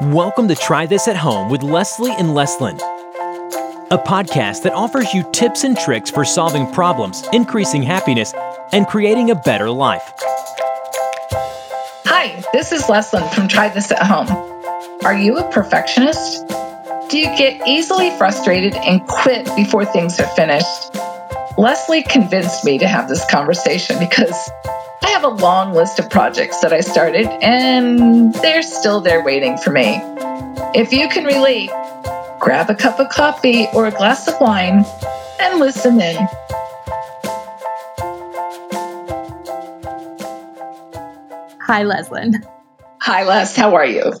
Welcome to Try This at Home with Leslie and Leslin, a podcast that offers you tips and tricks for solving problems, increasing happiness, and creating a better life. Hi, this is Leslin from Try This at Home. Are you a perfectionist? Do you get easily frustrated and quit before things are finished? Leslie convinced me to have this conversation because I have a long list of projects that I started, and they're still there waiting for me. If you can relate, grab a cup of coffee or a glass of wine and listen in. Hi, Leslin. Hi, Les. How are you?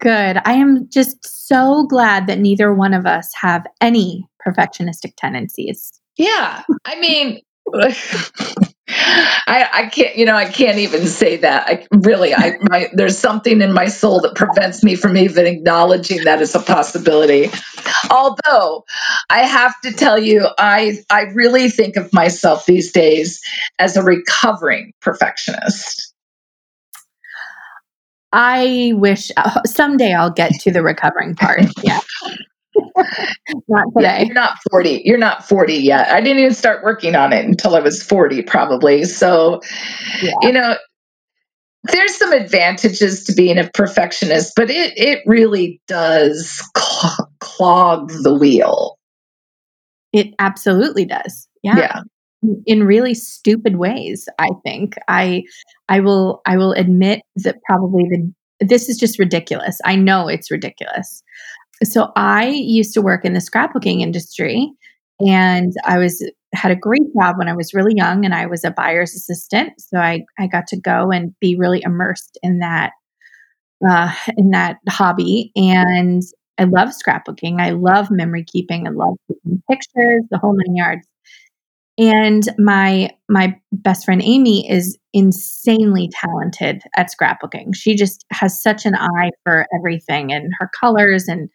Good. I am just so glad that neither one of us have any perfectionistic tendencies. Yeah. I mean, I, I can't, you know, I can't even say that. I really, I, my, there's something in my soul that prevents me from even acknowledging that as a possibility. Although I have to tell you, I, I really think of myself these days as a recovering perfectionist. I wish someday I'll get to the recovering part. Yeah. Not today. Yeah, you're not 40. You're not 40 yet. I didn't even start working on it until I was 40, probably. So, yeah. you know, there's some advantages to being a perfectionist, but it it really does clog, clog the wheel. It absolutely does. Yeah. Yeah. In really stupid ways, I think. I I will I will admit that probably the this is just ridiculous. I know it's ridiculous so I used to work in the scrapbooking industry and I was had a great job when I was really young and I was a buyer's assistant. So I, I got to go and be really immersed in that uh, in that hobby. And I love scrapbooking. I love memory keeping. I love taking pictures, the whole nine yards. And my my best friend Amy is insanely talented at scrapbooking. She just has such an eye for everything and her colors and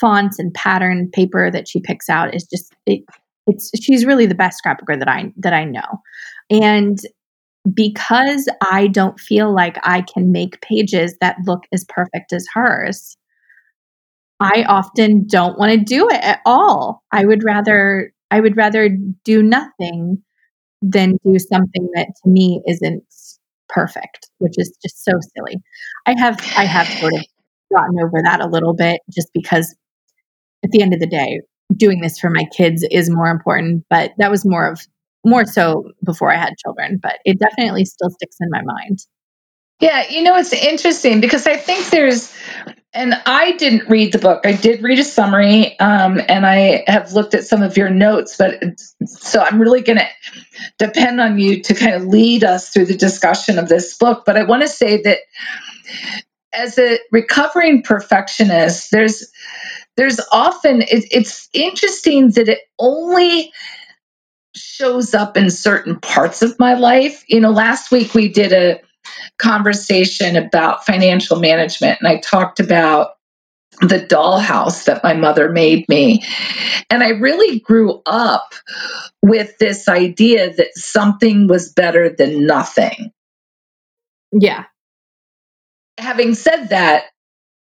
fonts and pattern paper that she picks out is just it, it's she's really the best scrapbooker that I that I know. And because I don't feel like I can make pages that look as perfect as hers, I often don't want to do it at all. I would rather I would rather do nothing than do something that to me isn't perfect, which is just so silly. I have I have sort of gotten over that a little bit just because at the end of the day, doing this for my kids is more important, but that was more of more so before I had children, but it definitely still sticks in my mind. Yeah, you know, it's interesting because I think there's, and I didn't read the book. I did read a summary, um, and I have looked at some of your notes, but so I'm really going to depend on you to kind of lead us through the discussion of this book. But I want to say that as a recovering perfectionist, there's there's often it, it's interesting that it only shows up in certain parts of my life. You know, last week we did a conversation about financial management, and I talked about the dollhouse that my mother made me. And I really grew up with this idea that something was better than nothing. Yeah. Having said that,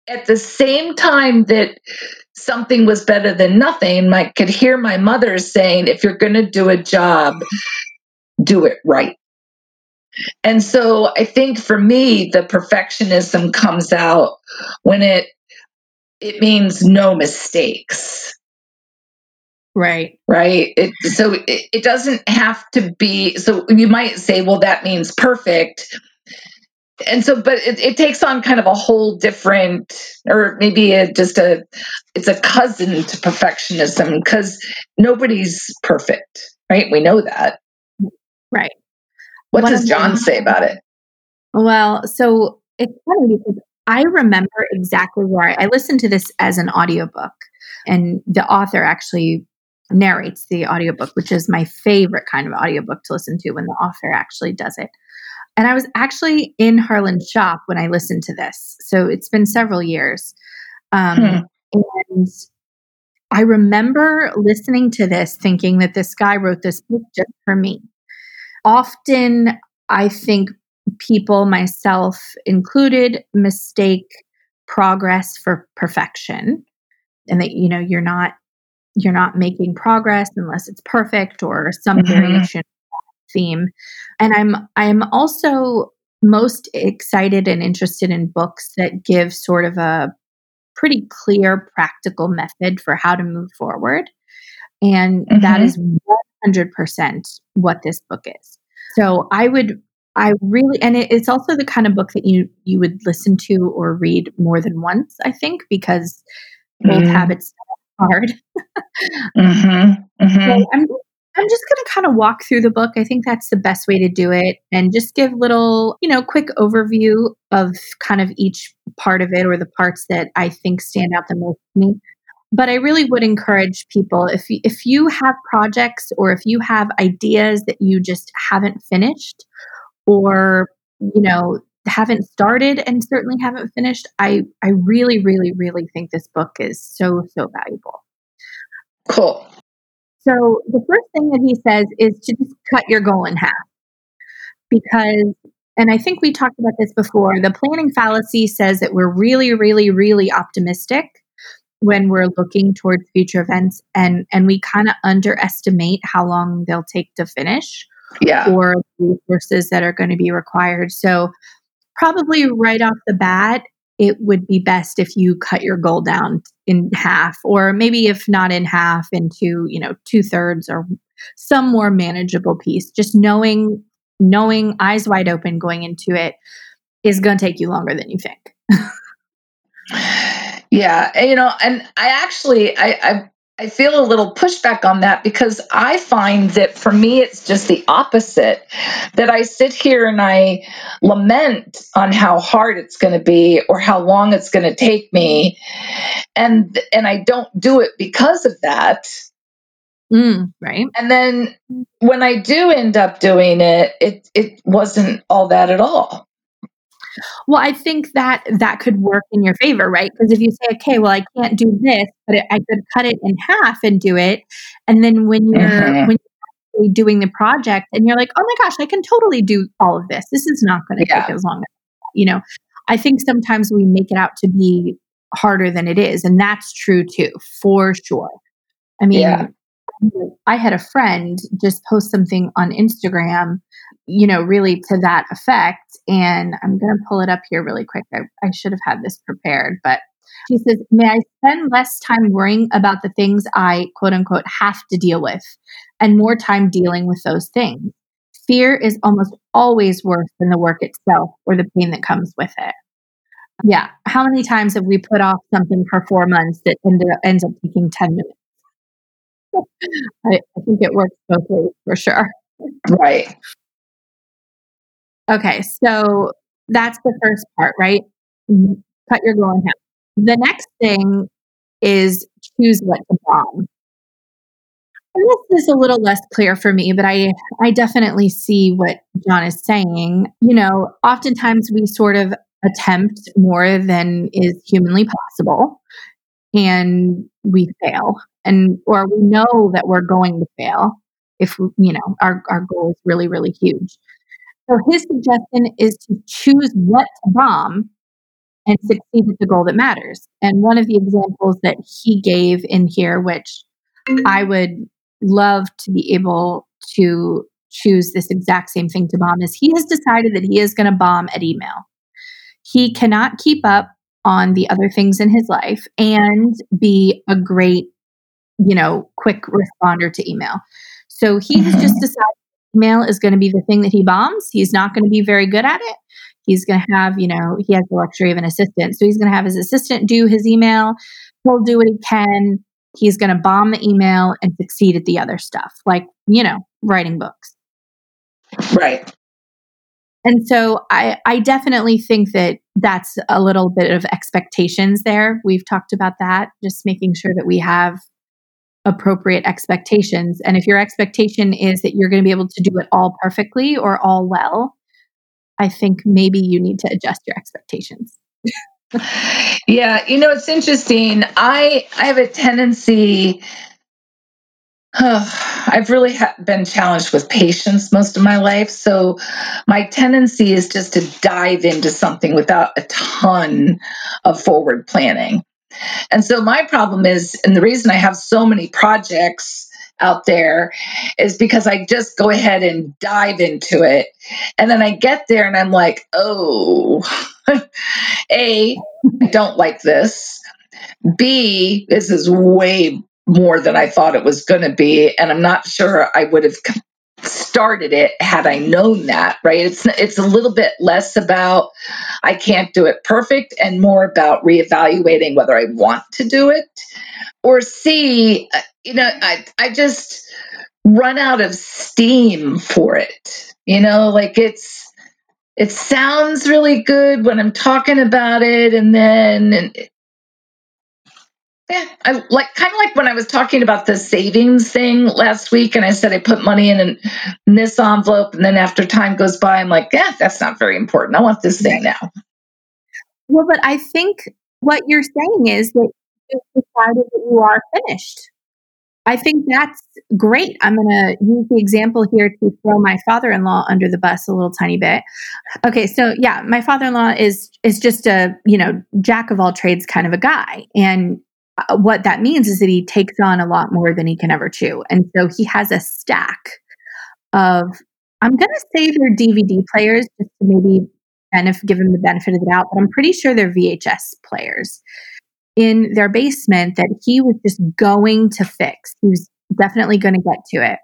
at the same time that something was better than nothing, I could hear my mother saying, if you're going to do a job, do it right. And so I think for me, the perfectionism comes out when it it means no mistakes. Right. Right. It, so it, it doesn't have to be. So you might say, well, that means perfect. And so, but it, it takes on kind of a whole different, or maybe a, just a, it's a cousin to perfectionism because nobody's perfect, right? We know that. Right. What One does Jon say about it? Well, so it's funny because I remember exactly where I, I listened to this as an audiobook, and the author actually narrates the audiobook, which is my favorite kind of audiobook to listen to when the author actually does it. And I was actually in Harlan's shop when I listened to this. So it's been several years. Um, hmm. And I remember listening to this thinking that this guy wrote this book just for me often I think people, myself included, mistake progress for perfection and that you know you're not you're not making progress unless it's perfect or some mm-hmm. variation theme and i'm i'm also most excited and interested in books that give sort of a pretty clear practical method for how to move forward and mm-hmm. that is 100% what this book is so i would i really and it, it's also the kind of book that you you would listen to or read more than once i think because old mm-hmm. habits hard. mm-hmm, mm-hmm. So I'm I'm just going to kind of walk through the book. I think that's the best way to do it and just give little, you know, quick overview of kind of each part of it or the parts that I think stand out the most to me. But I really would encourage people if you, if you have projects or if you have ideas that you just haven't finished or you know haven't started and certainly haven't finished, I I really really really think this book is so so valuable. Cool. So the first thing that he says is to just cut your goal in half. Because and I think we talked about this before, the planning fallacy says that we're really really really optimistic when we're looking towards future events and and we kind of underestimate how long they'll take to finish yeah. or resources that are going to be required. So probably right off the bat, it would be best if you cut your goal down in half, or maybe if not in half, into you know two thirds or some more manageable piece. Just knowing, knowing eyes wide open going into it is going to take you longer than you think. yeah, you know, and I actually I, I I feel a little pushback on that because I find that for me, it's just the opposite. That I sit here and I lament on how hard it's going to be or how long it's going to take me, and and I don't do it because of that. Mm, right. And then when I do end up doing it, it it wasn't all that at all. Well, I think that that could work in your favor, right? Because if you say, okay, well, I can't do this, but I could cut it in half and do it, and then when you're mm-hmm. when you're doing the project, and you're like, oh my gosh, I can totally do all of this. This is not going to yeah. take as long as you know. I think sometimes we make it out to be harder than it is, and that's true too, for sure. I mean, yeah. I had a friend just post something on Instagram, you know, really to that effect. And I'm going to pull it up here really quick. I, I should have had this prepared, but she says, May I spend less time worrying about the things I quote unquote have to deal with and more time dealing with those things? Fear is almost always worse than the work itself or the pain that comes with it. Yeah. How many times have we put off something for four months that up, ends up taking 10 minutes? I, I think it works both ways for sure. Right. Okay, so that's the first part, right? Mm-hmm. Cut your goal in half. The next thing is choose what to bomb. This is a little less clear for me, but I I definitely see what Jon is saying. You know, oftentimes we sort of attempt more than is humanly possible and we fail and or we know that we're going to fail if you know our, our goal is really really huge so his suggestion is to choose what to bomb and succeed at the goal that matters and one of the examples that he gave in here which i would love to be able to choose this exact same thing to bomb is he has decided that he is going to bomb at email he cannot keep up on the other things in his life and be a great you know, quick responder to email. So he has just decided email is going to be the thing that he bombs. He's not going to be very good at it. He's going to have, you know, he has the luxury of an assistant. So he's going to have his assistant do his email. He'll do what he can. He's going to bomb the email and succeed at the other stuff, like, you know, writing books. Right. And so I, I definitely think that that's a little bit of expectations there. We've talked about that, just making sure that we have appropriate expectations. And if your expectation is that you're going to be able to do it all perfectly or all well, I think maybe you need to adjust your expectations. yeah, you know it's interesting. I I have a tendency I've really ha- been challenged with patience most of my life. So my tendency is just to dive into something without a ton of forward planning. And so my problem is, and the reason I have so many projects out there is because I just go ahead and dive into it. And then I get there and I'm like, oh, A, I don't like this. B, this is way more than I thought it was going to be. And I'm not sure I would have started it had I known that, right? It's it's a little bit less about I can't do it perfect and more about reevaluating whether I want to do it or uh, you know, I I just run out of steam for it. You know, like it's it sounds really good when I'm talking about it and then yeah, I like kind of like when I was talking about the savings thing last week, and I said I put money in, an, in this envelope, and then after time goes by, I'm like, yeah, that's not very important. I want this thing now. Well, but I think what you're saying is that you decided that you are finished. I think that's great. I'm going to use the example here to throw my father-in-law under the bus a little tiny bit. Okay, so yeah, my father-in-law is is just a, you know, jack of all trades kind of a guy. And Uh, what that means is that he takes on a lot more than he can ever chew. And so he has a stack of, I'm going to say they're DVD players just to maybe of give him the benefit of the doubt, but I'm pretty sure they're VHS players in their basement that he was just going to fix. He was definitely going to get to it.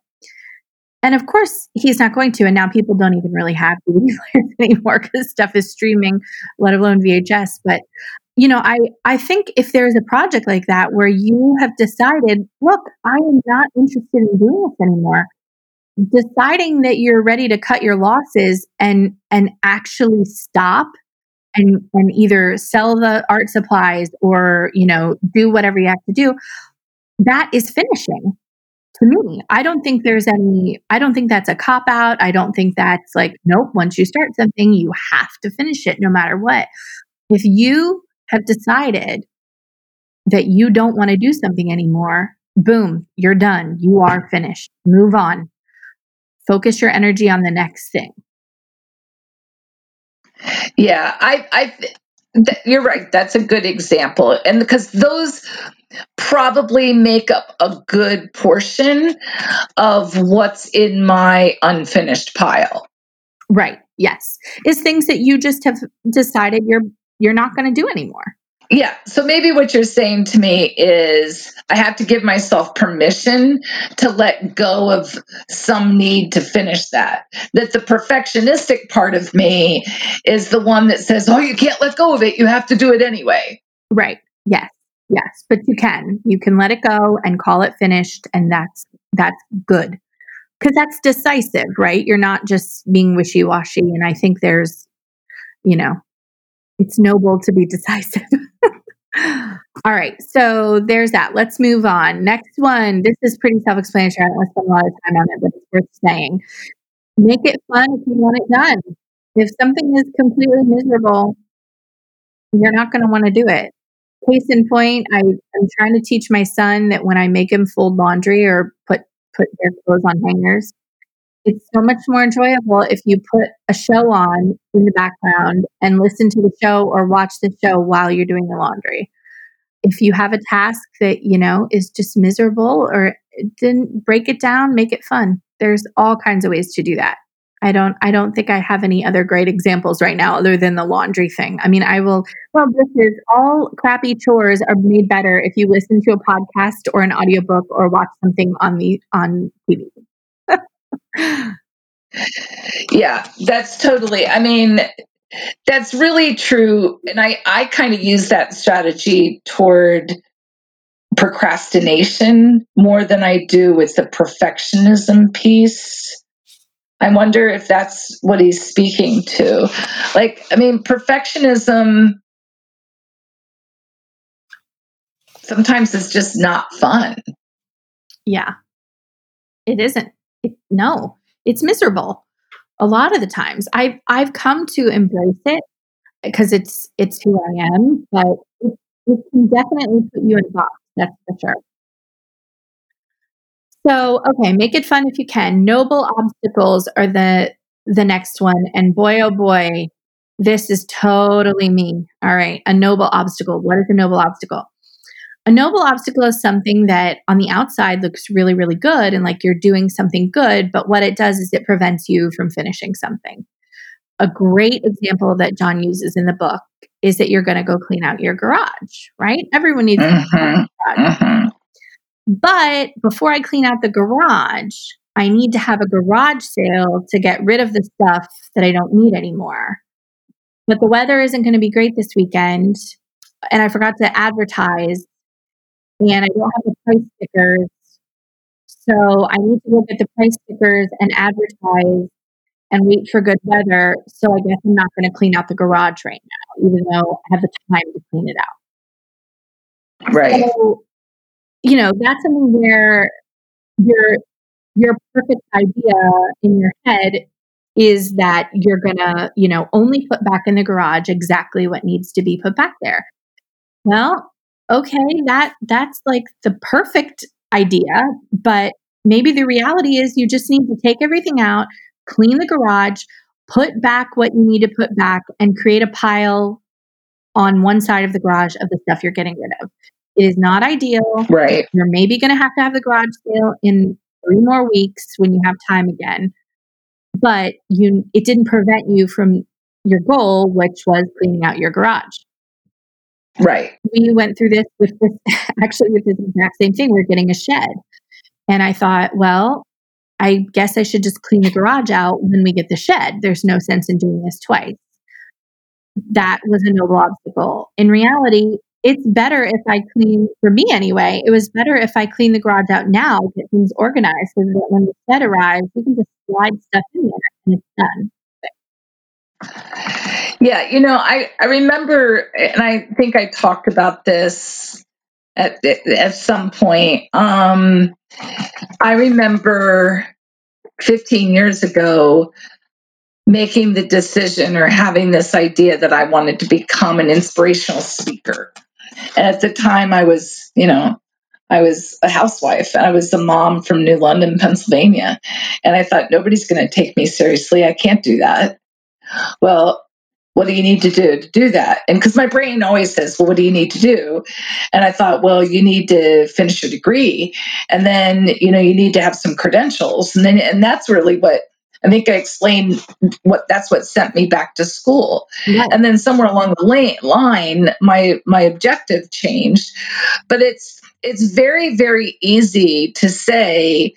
And of course, he's not going to. And now people don't even really have DVD players anymore because stuff is streaming, let alone VHS. But you know, I, I think if there's a project like that where you have decided, look, I am not interested in doing this anymore, deciding that you're ready to cut your losses and and actually stop and and either sell the art supplies or you know do whatever you have to do that is finishing to me. I don't think there's any i don't think that's a cop out. I don't think that's like nope once you start something you have to finish it no matter what. If you have decided that you don't want to do something anymore, boom, you're done. You are finished. Move on. Focus your energy on the next thing. Yeah, I, I, th- you're right. That's a good example, and because those probably make up a good portion of what's in my unfinished pile. Right. Yes, is things that you just have decided you're you're not going to do anymore. Yeah. So maybe what you're saying to me is I have to give myself permission to let go of some need to finish that. That the perfectionistic part of me is the one that says, oh, you can't let go of it. You have to do it anyway. Right. Yes. Yes. But you can. You can let it go and call it finished. And that's that's good. Because that's decisive, right? You're not just being wishy washy. And I think there's, you know, it's noble to be decisive. All right, so there's that. Let's move on. Next one. This is pretty self explanatory. I don't want to spend a lot of time on it, but it's worth saying. Make it fun if you want it done. If something is completely miserable, you're not going to want to do it. Case in point, I, I'm trying to teach my son that when I make him fold laundry or put put their clothes on hangers, it's so much more enjoyable if you put a show on in the background and listen to the show or watch the show while you're doing the laundry. If you have a task that, you know, is just miserable or eh, then break it down, make it fun. There's all kinds of ways to do that. I don't I don't think I have any other great examples right now other than the laundry thing. I mean, I will well this is all crappy chores are made better if you listen to a podcast or an audiobook or watch something on the on TV yeah, that's totally. I mean, that's really true. And I, I kind of use that strategy toward procrastination more than I do with the perfectionism piece. I wonder if that's what he's speaking to. Like, I mean, perfectionism sometimes is just not fun. Yeah, it isn't it, no, it's miserable. A lot of the times, I've I've come to embrace it because it's it's who I am, but it, it can definitely put you in a box. That's for sure. So, okay, make it fun if you can. Noble obstacles are the the next one and boy oh boy, this is totally me. All right, a noble obstacle. What is a noble obstacle? A noble obstacle is something that on the outside looks really really good and like you're doing something good, but what it does is it prevents you from finishing something. A great example that Jon uses in the book is that you're going to go clean out your garage, right? Everyone needs mm-hmm. mm-hmm. But before I clean out the garage, I need to have a garage sale to get rid of the stuff that I don't need anymore. But the weather isn't going to be great this weekend. And I forgot to advertise. And I don't have the price stickers. So I need to go get the price stickers and advertise and wait for good weather. So I guess I'm not going to clean out the garage right now, even though I have the time to clean it out. Right. So you know, that's something where your your perfect idea in your head is that you're gonna, you know, only put back in the garage exactly what needs to be put back there. Well, okay, that that's like the perfect idea, but maybe the reality is you just need to take everything out, clean the garage, put back what you need to put back, and create a pile on one side of the garage of the stuff you're getting rid of. It is not ideal. Right. You're maybe going to have to have the garage sale in three more weeks when you have time again. But you, it didn't prevent you from your goal, which was cleaning out your garage. Right. We went through this with this, actually, with this exact same thing. We we're getting a shed. And I thought, well, I guess I should just clean the garage out when we get the shed. There's no sense in doing this twice. That was a noble obstacle. In reality, it's better if I clean, for me anyway, it was better if I clean the garage out now, get things organized so that when the shed arrives, we can just slide stuff in there and it's done. Yeah, you know, I, I remember, and I think I talked about this at, at some point. Um, I remember 15 years ago making the decision or having this idea that I wanted to become an inspirational speaker. And at the time, I was, you know, I was a housewife. I was a mom from New London, Pennsylvania. And I thought, nobody's going to take me seriously. I can't do that. Well, what do you need to do to do that? And because my brain always says, well, what do you need to do? And I thought, well, you need to finish your degree. And then, you know, you need to have some credentials. And then, and that's really what I think I explained what that's what sent me back to school. Yeah. And then somewhere along the line, my my objective changed. But it's it's very very easy to say,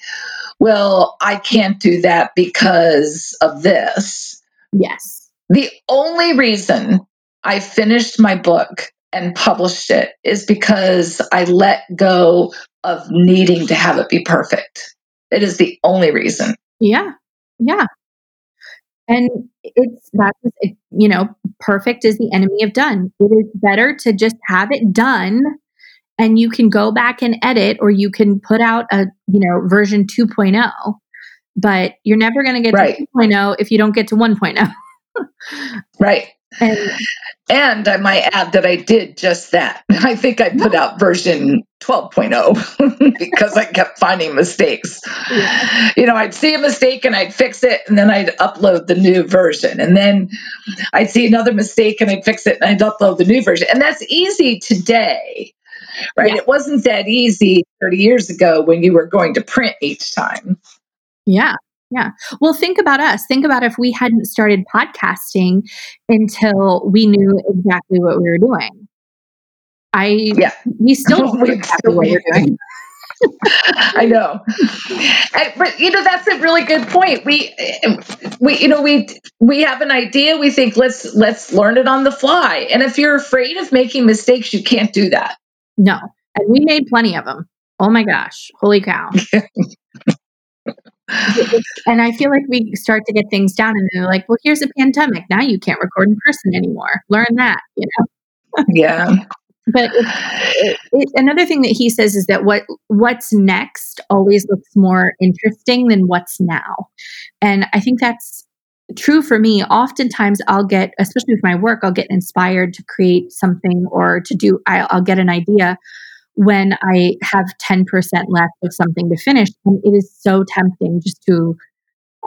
well, I can't do that because of this. Yes. The only reason I finished my book and published it is because I let go of needing to have it be perfect. It is the only reason. Yeah. Yeah. And it's that's you know, perfect is the enemy of done. It is better to just have it done and you can go back and edit or you can put out a, you know, version 2.0. But you're never going to get right. to 2.0 if you don't get to 1.0. right. And, and I might add that I did just that. I think I put out version 12.0 because I kept finding mistakes. Yeah. You know, I'd see a mistake and I'd fix it and then I'd upload the new version. And then I'd see another mistake and I'd fix it and I'd upload the new version. And that's easy today, right? Yeah. It wasn't that easy 30 years ago when you were going to print each time. Yeah. Yeah. Well, think about us. Think about if we hadn't started podcasting until we knew exactly what we were doing. I yeah. We still don't know exactly what we're doing. I know, I, but you know that's a really good point. We, eh, we, you know, we we have an idea. We think let's let's learn it on the fly. And if you're afraid of making mistakes, you can't do that. No, and we made plenty of them. Oh my gosh, holy cow! and I feel like we start to get things down, and they're like, "Well, here's a pandemic. Now you can't record in person anymore. Learn that." You know? yeah. But it, it, another thing that he says is that what what's next always looks more interesting than what's now, and I think that's true for me. Oftentimes, I'll get, especially with my work, I'll get inspired to create something or to do. I'll, I'll get an idea when I have 10% left of something to finish. And it is so tempting just to,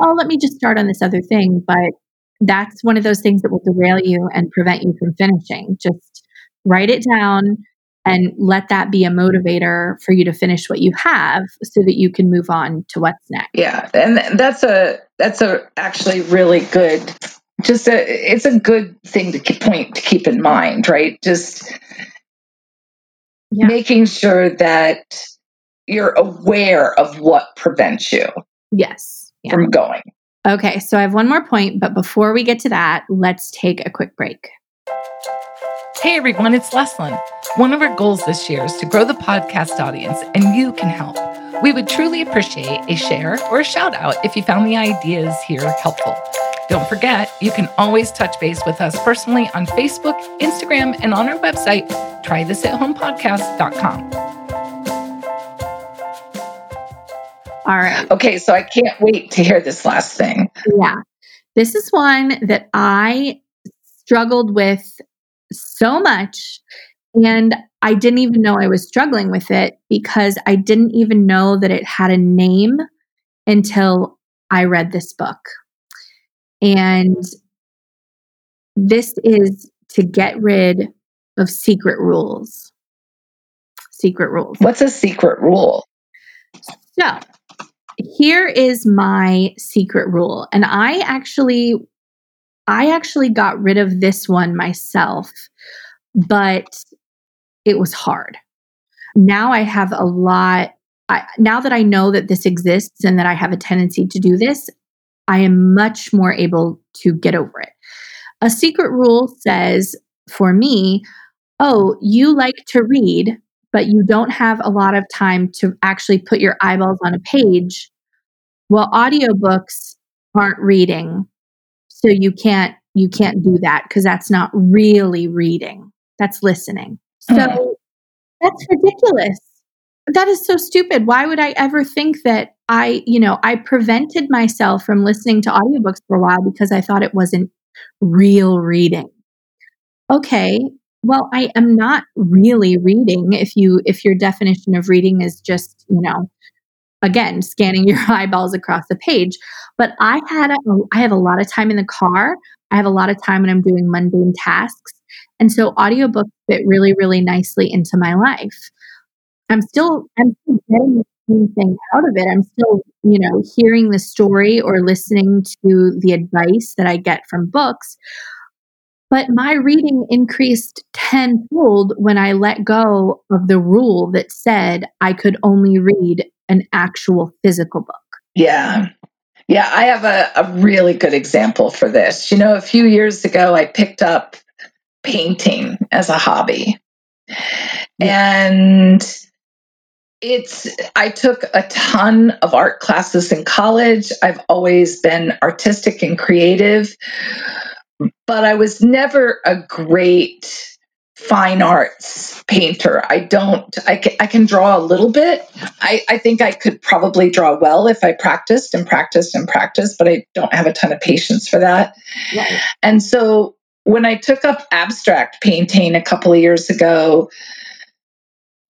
oh, let me just start on this other thing. But that's one of those things that will derail you and prevent you from finishing. Just write it down and let that be a motivator for you to finish what you have so that you can move on to what's next. Yeah. And that's a that's a actually really good just a it's a good thing to keep, point to keep in mind, right? Just yeah. making sure that you're aware of what prevents you. Yes. Yeah. From going. Okay, so I have one more point, but before we get to that, let's take a quick break. Hey everyone, it's Leslyn. One of our goals this year is to grow the podcast audience, and you can help. We would truly appreciate a share or a shout out if you found the ideas here helpful. Don't forget, you can always touch base with us personally on Facebook, Instagram, and on our website, trythisathomepodcast.com. All right. Okay, so I can't wait to hear this last thing. Yeah. This is one that I struggled with so much. And I didn't even know I was struggling with it because I didn't even know that it had a name until I read this book. And this is to get rid of secret rules. Secret rules. What's a secret rule? So, here is my secret rule. And I actually I actually got rid of this one myself, but it was hard. Now I have a lot I, now that I know that this exists and that I have a tendency to do this, I am much more able to get over it. A secret rule says for me, oh, you like to read, but you don't have a lot of time to actually put your eyeballs on a page. Well, audiobooks aren't reading. So you can't you can't do that because that's not really reading. That's listening. So mm. that's ridiculous that is so stupid. Why would I ever think that I, you know, I prevented myself from listening to audiobooks for a while because I thought it wasn't real reading. Okay, well, I am not really reading if you if your definition of reading is just, you know, again, scanning your eyeballs across the page, but I had a, I have a lot of time in the car. I have a lot of time when I'm doing mundane tasks. And so audiobooks fit really really nicely into my life. I'm still I'm still getting the same thing out of it. I'm still, you know, hearing the story or listening to the advice that I get from books. But my reading increased tenfold when I let go of the rule that said I could only read an actual physical book. Yeah. Yeah, I have a, a really good example for this. You know, a few years ago, I picked up painting as a hobby. And it's i took a ton of art classes in college. I've always been artistic and creative but i was never a great fine arts painter. I don't i can, I can draw a little bit. I, I think i could probably draw well if i practiced and practiced and practiced but i don't have a ton of patience for that. Right. and so when i took up abstract painting a couple of years ago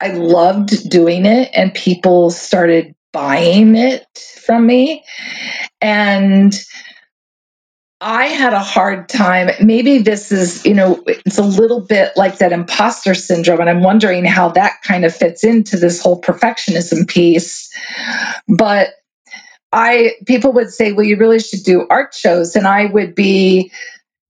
I loved doing it, and people started buying it from me. And I had a hard time. Maybe this is, you know, it's a little bit like that imposter syndrome. And I'm wondering how that kind of fits into this whole perfectionism piece. But I, people would say, well, you really should do art shows. And I would be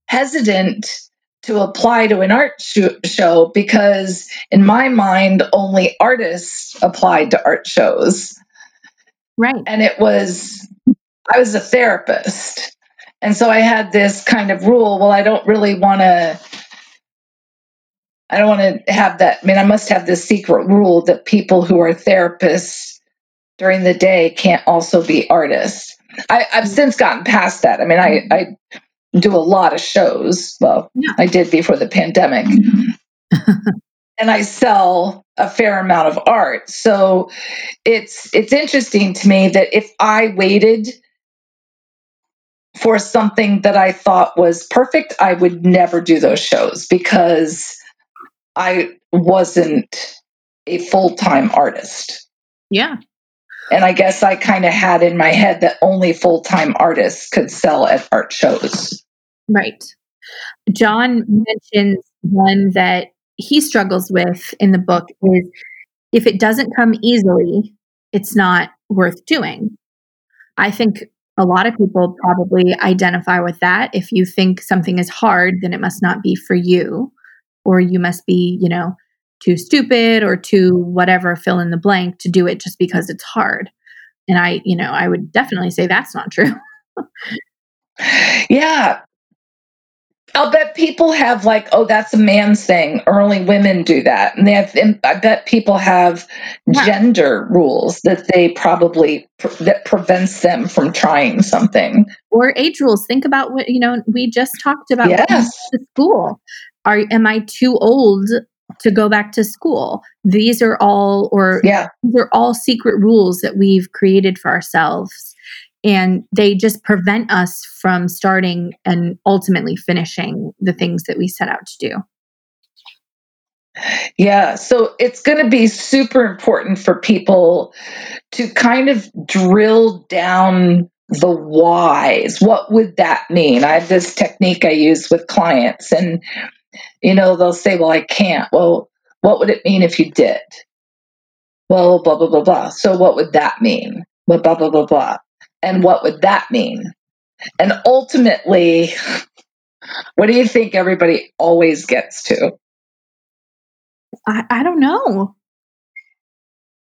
hesitant to apply to an art sh- show because in my mind only artists applied to art shows. Right. And it was i was a therapist. And so i had this kind of rule well i don't really want to i don't want to have that i mean i must have this secret rule that people who are therapists during the day can't also be artists. I, have since gotten past that. I mean, I, I do a lot of shows. Well, yeah. I did before the pandemic. and I sell a fair amount of art. So it's it's interesting to me that if I waited for something that I thought was perfect, I would never do those shows because I wasn't a full time artist. Yeah. And I guess I kind of had in my head that only full time artists could sell at art shows. Right. Jon mentions one that he struggles with in the book is if it doesn't come easily, it's not worth doing. I think a lot of people probably identify with that. If you think something is hard, then it must not be for you, or you must be, you know, too stupid or too whatever, fill in the blank to do it just because it's hard. And I, you know, I would definitely say that's not true. yeah. I'll bet people have like, oh, that's a man's thing, or only women do that. And they have, I bet people have yeah. gender rules that they probably that prevents them from trying something. Or age rules. Think about what you know. We just talked about yes. school. Are am I too old to go back to school? These are all, or yeah, these are all secret rules that we've created for ourselves and they just prevent us from starting and ultimately finishing the things that we set out to do. Yeah, so it's going to be super important for people to kind of drill down the whys. What would that mean? I have this technique I use with clients, and you know, they'll say, Well, I can't. Well, what would it mean if you did? Well, blah, blah, blah, blah. So, what would that mean? Blah, blah, blah, blah. And what would that mean? And ultimately, what do you think everybody always gets to? I, I don't know.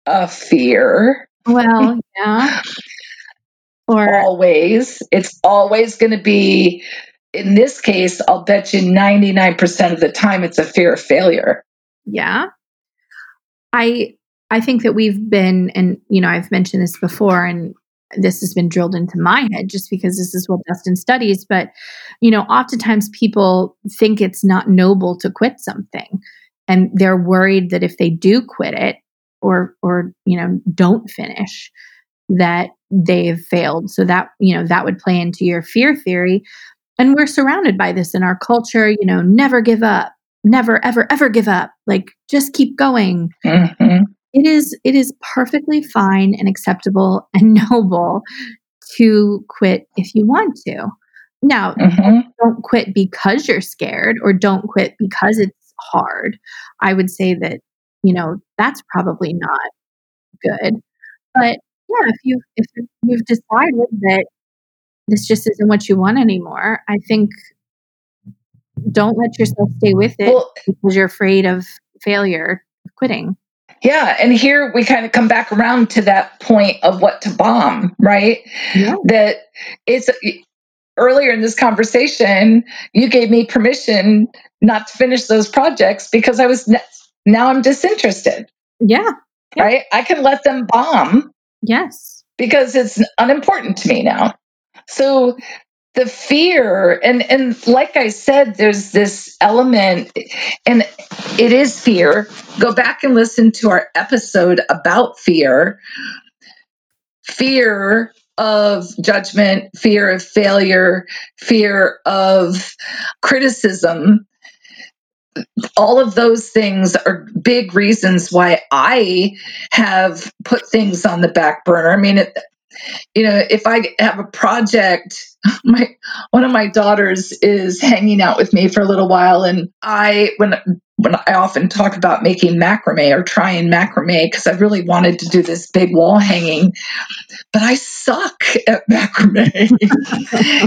A fear. Well, yeah. Or always. It's always going to be, in this case, I'll bet you 99% of the time it's a fear of failure. Yeah. I I think that we've been, and you know, I've mentioned this before, and this has been drilled into my head just because this is what Dustin studies. But, you know, oftentimes people think it's not noble to quit something. And they're worried that if they do quit it or, or, you know, don't finish, that they've failed. So that, you know, that would play into your fear theory. And we're surrounded by this in our culture, you know, never give up, never, ever, ever give up. Like, just keep going. Mm-hmm it is it is perfectly fine and acceptable and noble to quit if you want to. Now, mm-hmm. don't quit because you're scared or don't quit because it's hard. I would say that, you know, that's probably not good. But yeah, if you if you've decided that this just isn't what you want anymore, I think don't let yourself stay with it well, because you're afraid of failure, quitting. Yeah. And here we kind of come back around to that point of what to bomb, right? Yeah. That it's earlier in this conversation, you gave me permission not to finish those projects because I was now I'm disinterested. Yeah. yeah. Right. I can let them bomb. Yes. Because it's unimportant to me now. So the fear and and like i said there's this element and it is fear. Go back and listen to our episode about fear. Fear of judgment fear of failure fear of criticism. All of those things are big reasons why I have put things on the back burner. I mean, it, you know, if I have a project, my one of my daughters is hanging out with me for a little while, and I when when I often talk about making macrame or trying macrame because I really wanted to do this big wall hanging, but I suck at macrame.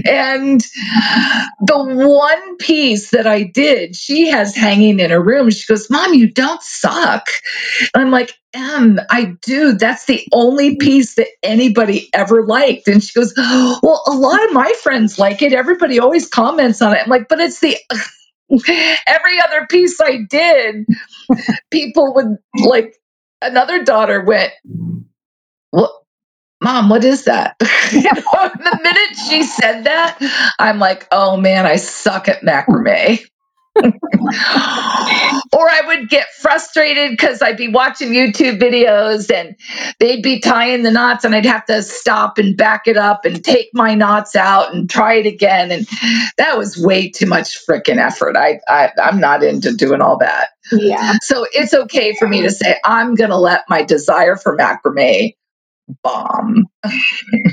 and the one piece that I did, she has hanging in her room. She goes, Mom, you don't suck. And I'm like, Em, I do. That's the only piece that anybody ever liked. And she goes, Well, a lot of my friends like it. Everybody always comments on it. I'm like, But it's the every other piece I did, people would like another daughter went, What mom, what is that? you know, the minute she said that, I'm like, oh man, I suck at macrame. Or I would get frustrated because I'd be watching YouTube videos and they'd be tying the knots and I'd have to stop and back it up and take my knots out and try it again. And that was way too much freaking effort. I, I I'm not into doing all that. Yeah. So it's okay for me to say I'm gonna let my desire for macrame bomb.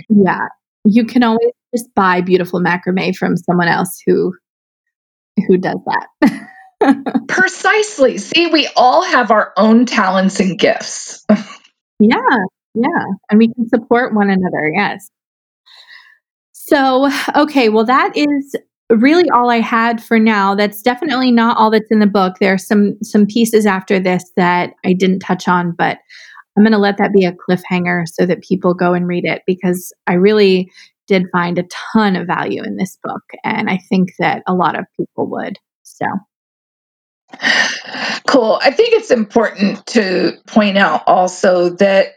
yeah. You can always just buy beautiful macrame from someone else who who does that. Precisely. See, we all have our own talents and gifts. yeah, yeah. And we can support one another. Yes. So, okay, well, that is really all I had for now. That's definitely not all that's in the book. There are some some pieces after this that I didn't touch on, but I'm going to let that be a cliffhanger so that people go and read it because I really did find a ton of value in this book and I think that a lot of people would. So Cool. I think it's important to point out also that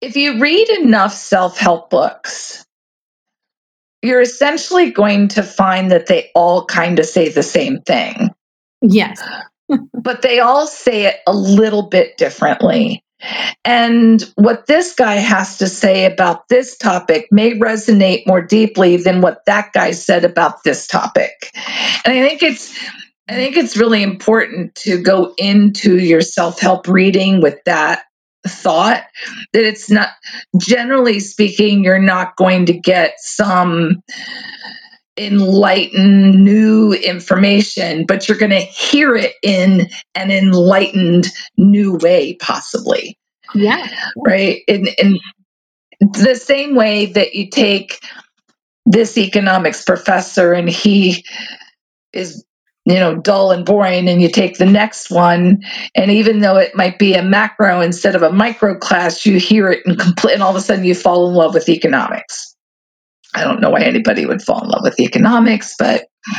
if you read enough self help books, you're essentially going to find that they all kind of say the same thing. Yes. but they all say it a little bit differently. And what this guy has to say about this topic may resonate more deeply than what that guy said about this topic. And I think it's I think it's really important to go into your self-help reading with that thought that it's not generally speaking you're not going to get some enlightened new information but you're going to hear it in an enlightened new way possibly. Yeah. Right? In, in the same way that you take this economics professor and he is you know dull and boring and you take the next one and even though it might be a macro instead of a micro class you hear it and complete and all of a sudden you fall in love with economics i don't know why anybody would fall in love with the economics but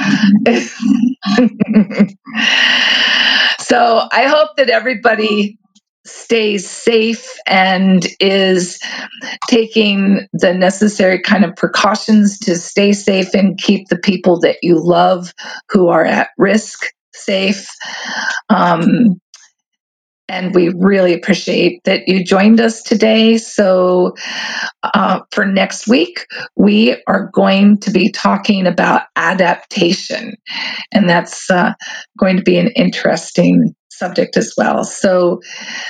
so i hope that everybody stays safe and is taking the necessary kind of precautions to stay safe and keep the people that you love who are at risk safe. Um, and we really appreciate that you joined us today. So, uh, for next week, we are going to be talking about adaptation, and that's uh, going to be an interesting subject as well. So,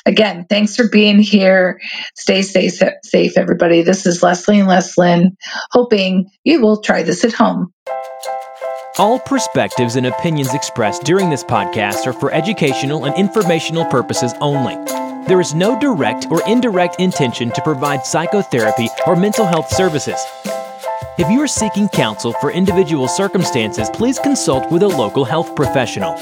again, thanks for being here. Stay safe, safe, everybody. This is Leslie and Leslyn, hoping you will try this at home. All perspectives and opinions expressed during this podcast are for educational and informational purposes only. There is no direct or indirect intention to provide psychotherapy or mental health services. If you are seeking counsel for individual circumstances, please consult with a local health professional.